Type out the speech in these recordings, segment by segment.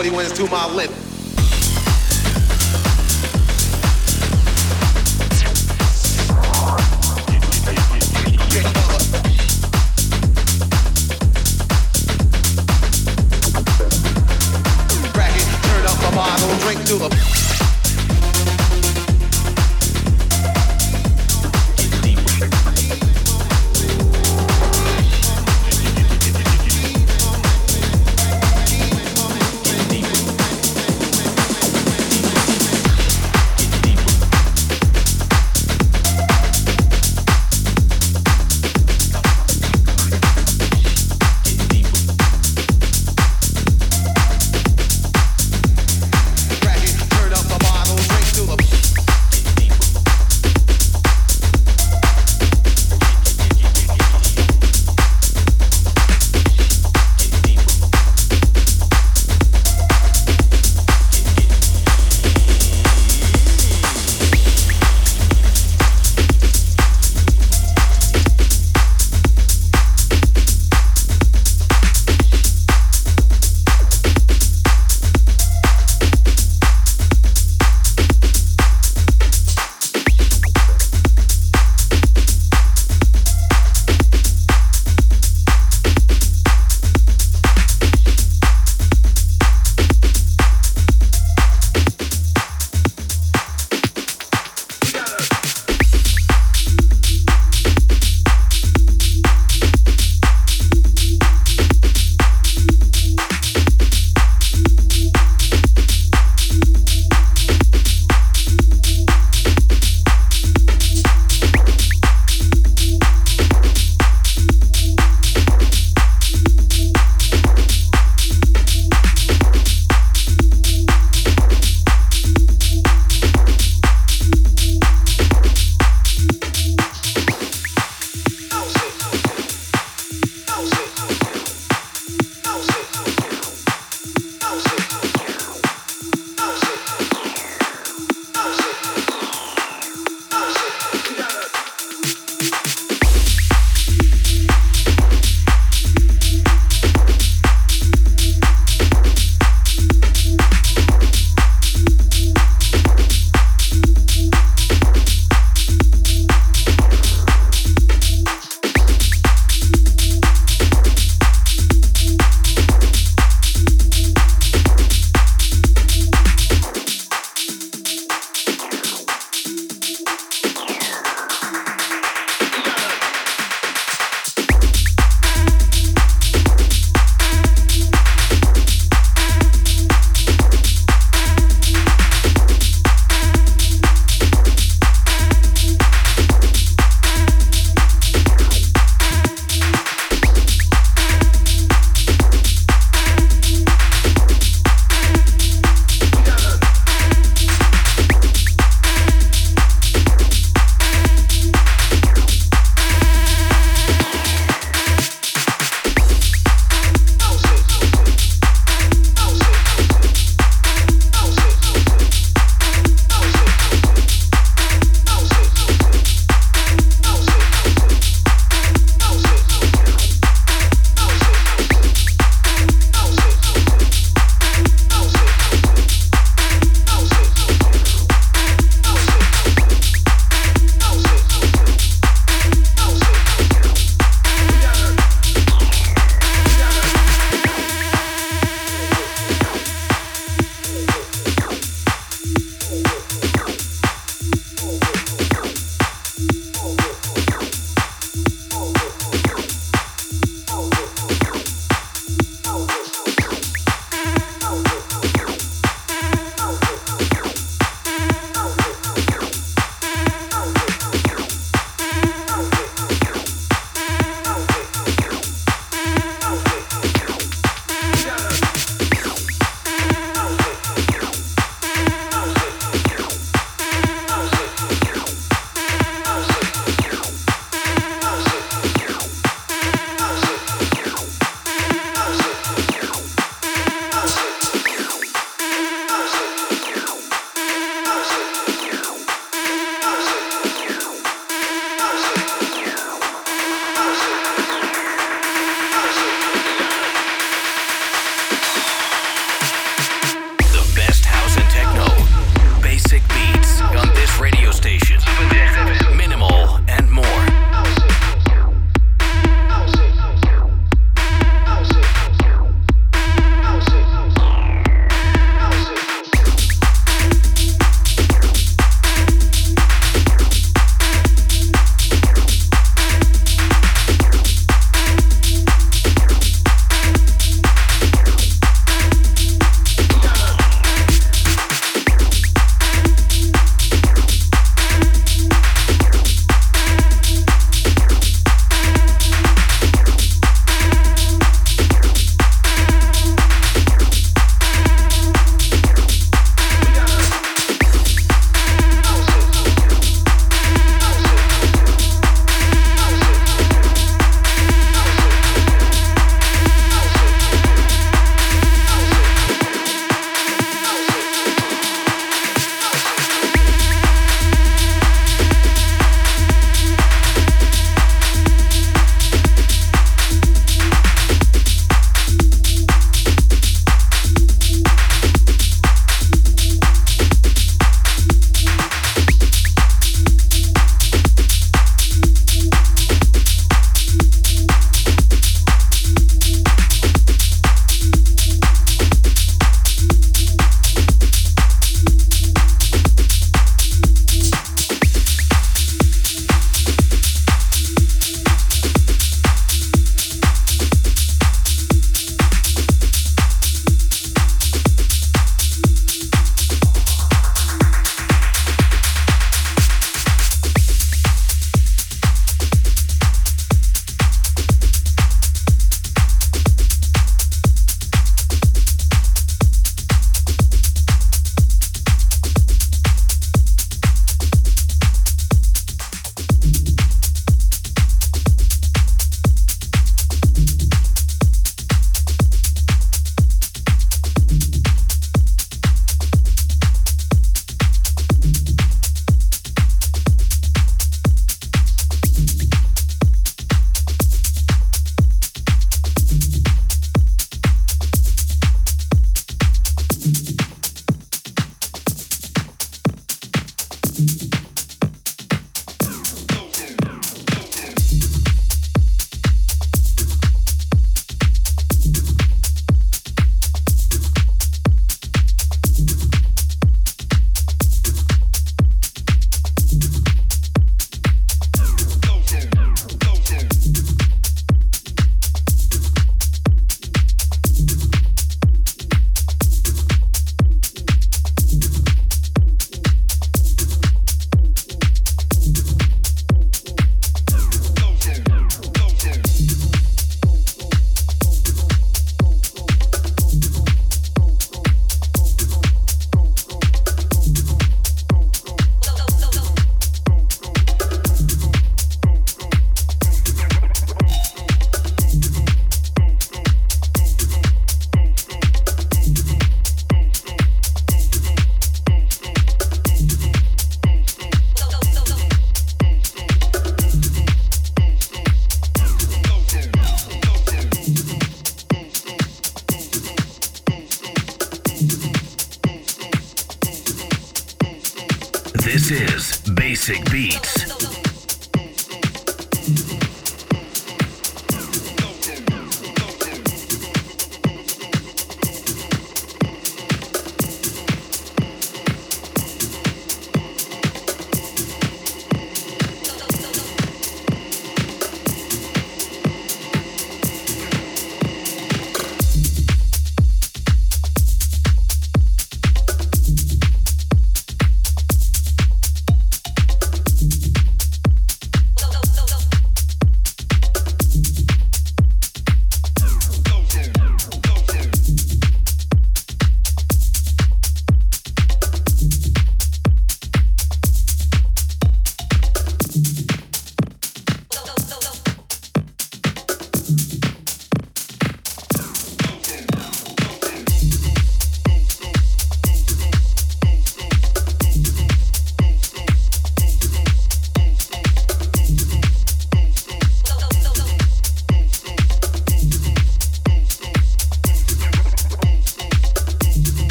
40 wins to my lip.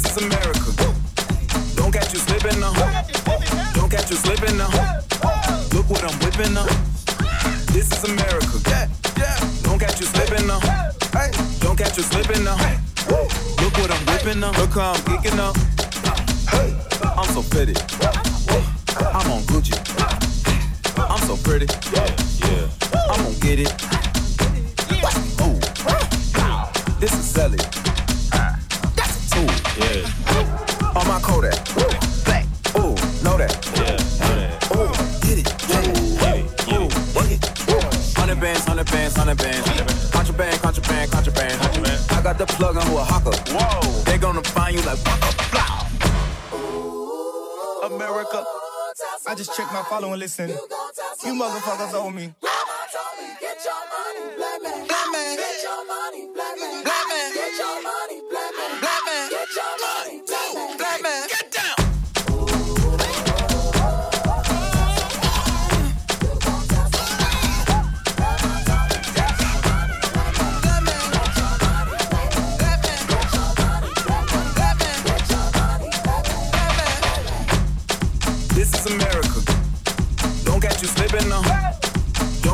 This is America. Don't catch you slipping now. Don't catch you slipping now. Look what I'm whipping now. This is America. Don't catch you slipping now. Don't catch you slipping now. Look what I'm whipping now. Look how I'm geeking now. I'm so fitted. I'm on Gucci. I'm so pretty. Yeah, yeah. I'm gonna get it. Ooh. This is Sally. Kodak. Black. Ooh, know that. yeah, know that. Ooh, get it. Yeah. Get it, get it. Work it. Hundred bands, hundred bands, hundred bands. Contraband, contraband, contraband. Contraband. I got the plug on Oaxaca. Whoa. They gonna find you like waka flow. America. I just checked my follow and listen. You motherfuckers owe me. Get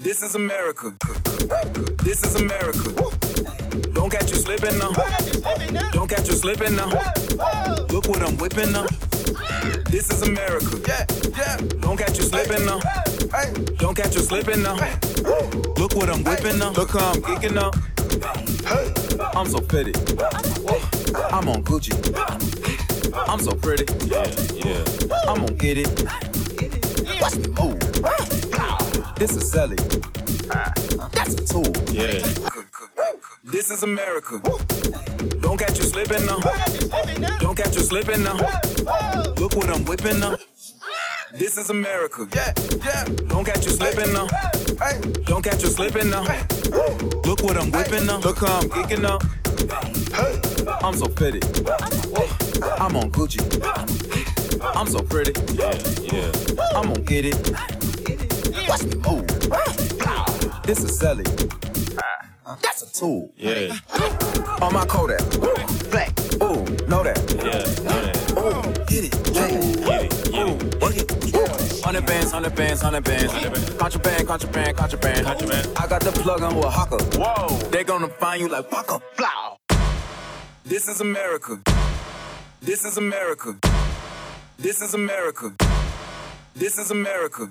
This is America. This is America. Don't catch you slipping now. Don't catch you slipping now. Look what I'm whipping now. This is America. Yeah, yeah. Don't catch you slipping now. Don't catch you slipping now. Look what I'm whipping now. Look how I'm geeking up. I'm so pretty. I'm on Gucci. I'm so pretty. Yeah, yeah. I'm gonna get it. Watch me move. This is Sally. Ah. That's a tool. Yeah. This is America. Don't catch you slipping now. Don't catch you slipping now. Look what I'm whipping now. This is America. Yeah, yeah. Don't catch you slipping now. Don't catch you slipping now. Look what I'm whipping now. Look how I'm geeking now. I'm so fitted. I'm on Gucci. I'm so pretty. Yeah, yeah. I'm gonna get it. Watch me move. This is Sally. Ah. That's a tool. Yeah, On my Kodak. Black. Ooh, know that. yeah, know that. Ooh, get it. Yeah. Get it, get it. Work it. Hundred bands, hundred bands, hundred bands. Contraband, contraband, contraband. Contraband. I got the plug on Oaxaca. Whoa. They gonna find you like waka flow. This is America. This is America. This is America. This is America.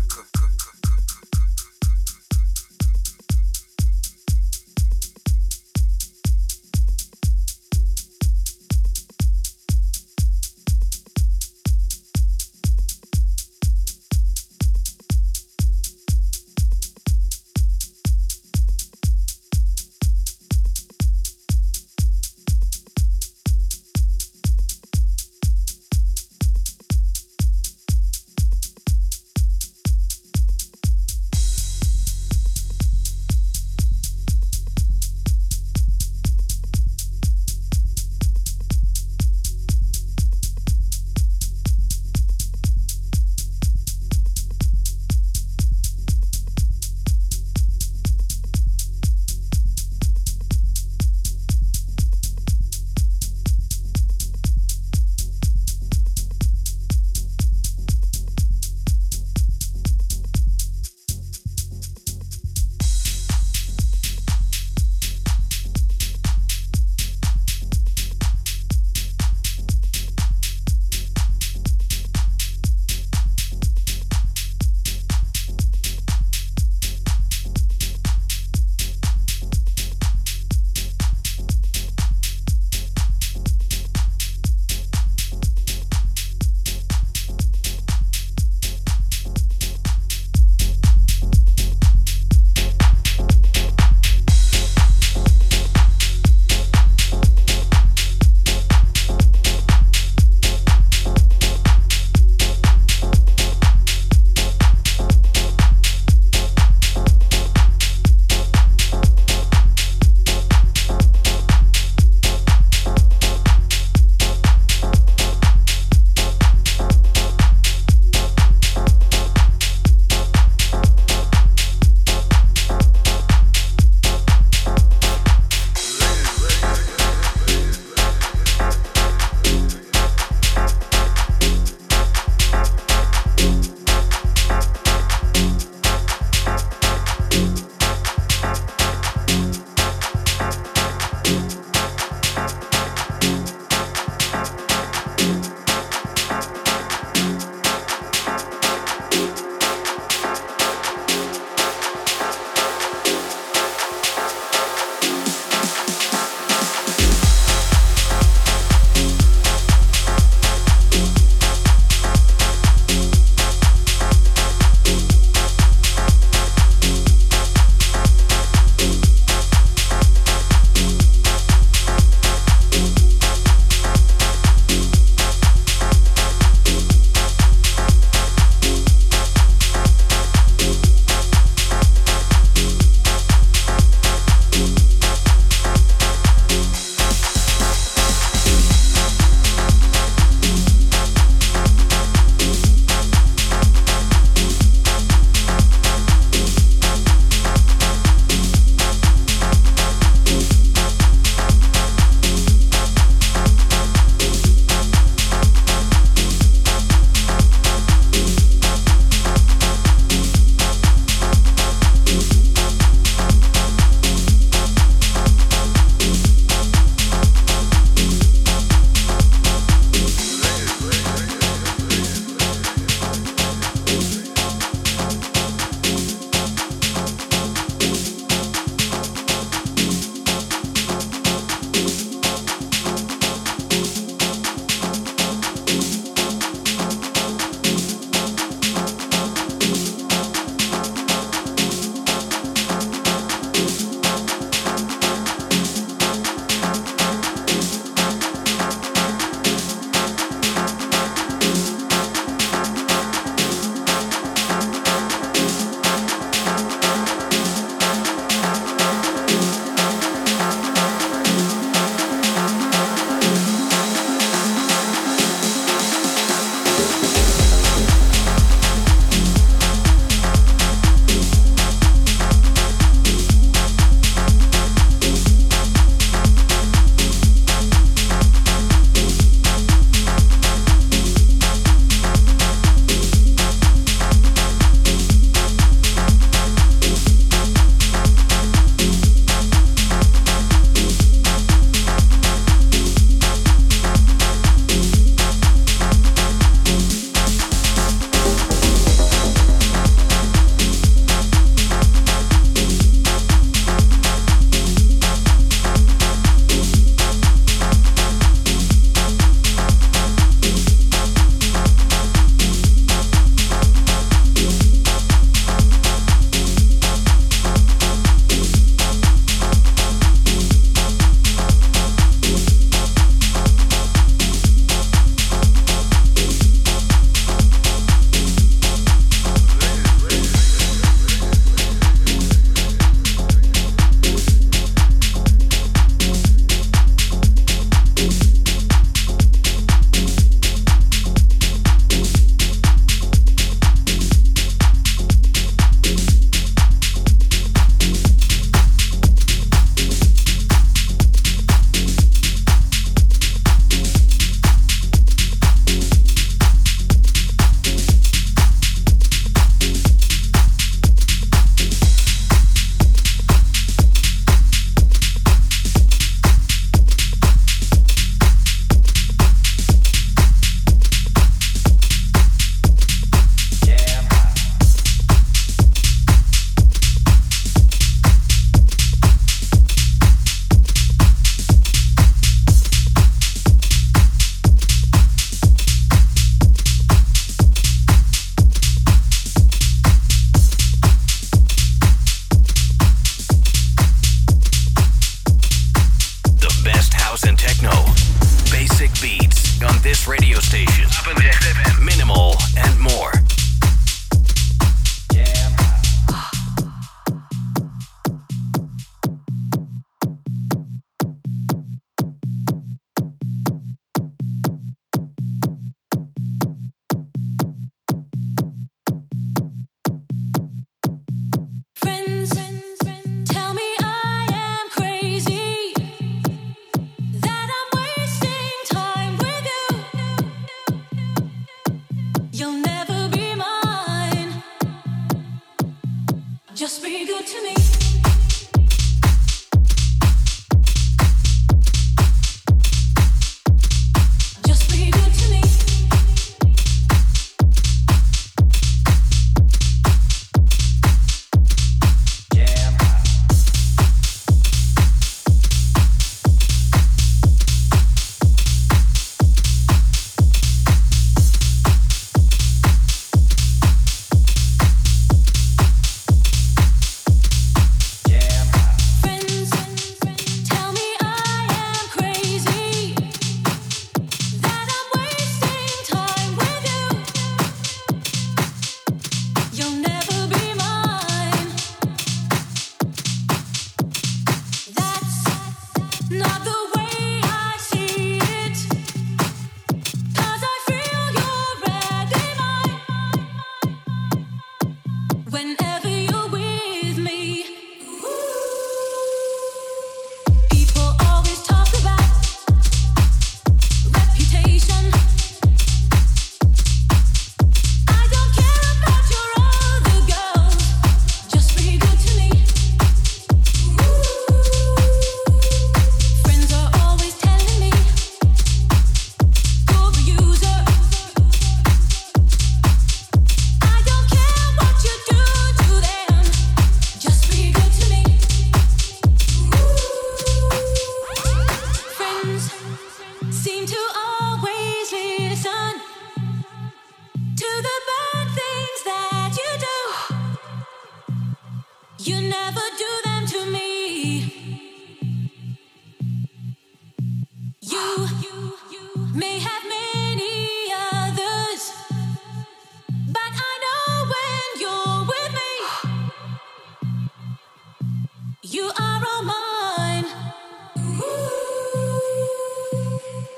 You are all mine.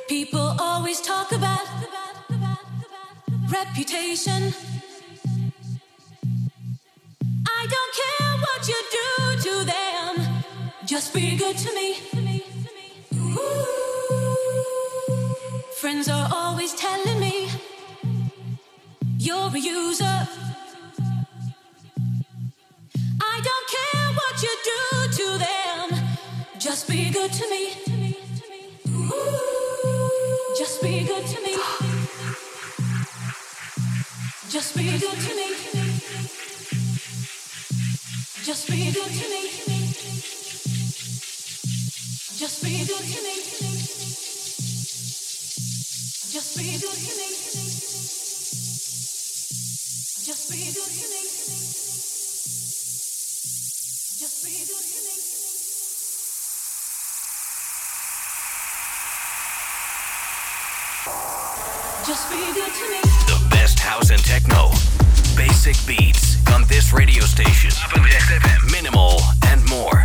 People always talk about reputation. I don't care what you do to them, just be good to me. Friends are always telling me you're a user. I don't care what you do. Just be good to me. Just be good to me. Just be good to me. The best house and techno. Basic beats on this radio station. Minimal and more.